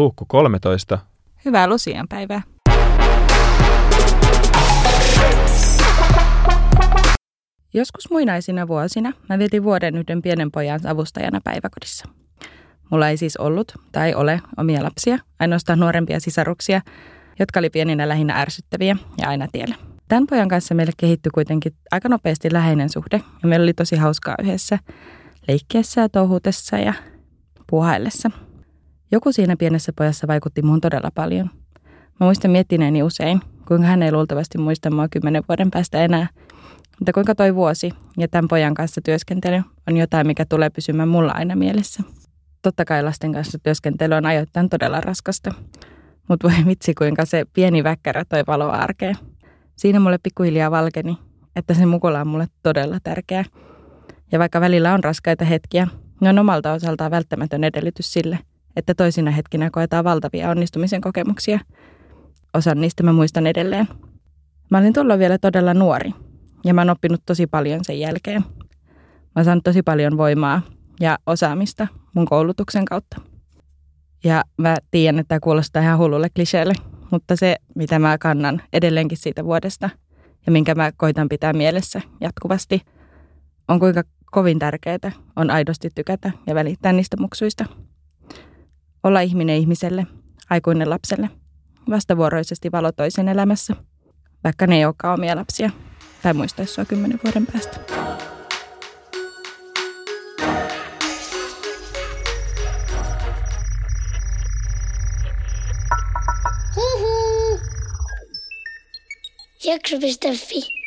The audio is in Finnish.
luukku 13. Hyvää Lusian päivää. Joskus muinaisina vuosina mä vietin vuoden yhden pienen pojan avustajana päiväkodissa. Mulla ei siis ollut tai ole omia lapsia, ainoastaan nuorempia sisaruksia, jotka oli pieninä lähinnä ärsyttäviä ja aina tiellä. Tämän pojan kanssa meille kehittyi kuitenkin aika nopeasti läheinen suhde ja meillä oli tosi hauskaa yhdessä leikkiessä ja touhutessa ja puhaillessa. Joku siinä pienessä pojassa vaikutti muun todella paljon. Mä muistan miettineeni usein, kuinka hän ei luultavasti muista mua kymmenen vuoden päästä enää, mutta kuinka toi vuosi ja tämän pojan kanssa työskentely on jotain, mikä tulee pysymään mulla aina mielessä. Totta kai lasten kanssa työskentely on ajoittain todella raskasta, mutta voi vitsi kuinka se pieni väkkärä toi valoa arkeen. Siinä mulle pikkuhiljaa valkeni, että se mukula on mulle todella tärkeä. Ja vaikka välillä on raskaita hetkiä, ne on omalta osaltaan välttämätön edellytys sille, että toisina hetkinä koetaan valtavia onnistumisen kokemuksia. Osan niistä mä muistan edelleen. Mä olin tuolla vielä todella nuori ja mä oon oppinut tosi paljon sen jälkeen. Mä oon saanut tosi paljon voimaa ja osaamista mun koulutuksen kautta. Ja mä tiedän, että tämä kuulostaa ihan hullulle kliseelle, mutta se, mitä mä kannan edelleenkin siitä vuodesta ja minkä mä koitan pitää mielessä jatkuvasti, on kuinka kovin tärkeää on aidosti tykätä ja välittää niistä muksuista. Olla ihminen ihmiselle, aikuinen lapselle, vastavuoroisesti valo toisen elämässä, vaikka ne ei olekaan omia lapsia tai muistaisi sua kymmenen vuoden päästä. Jakso.fi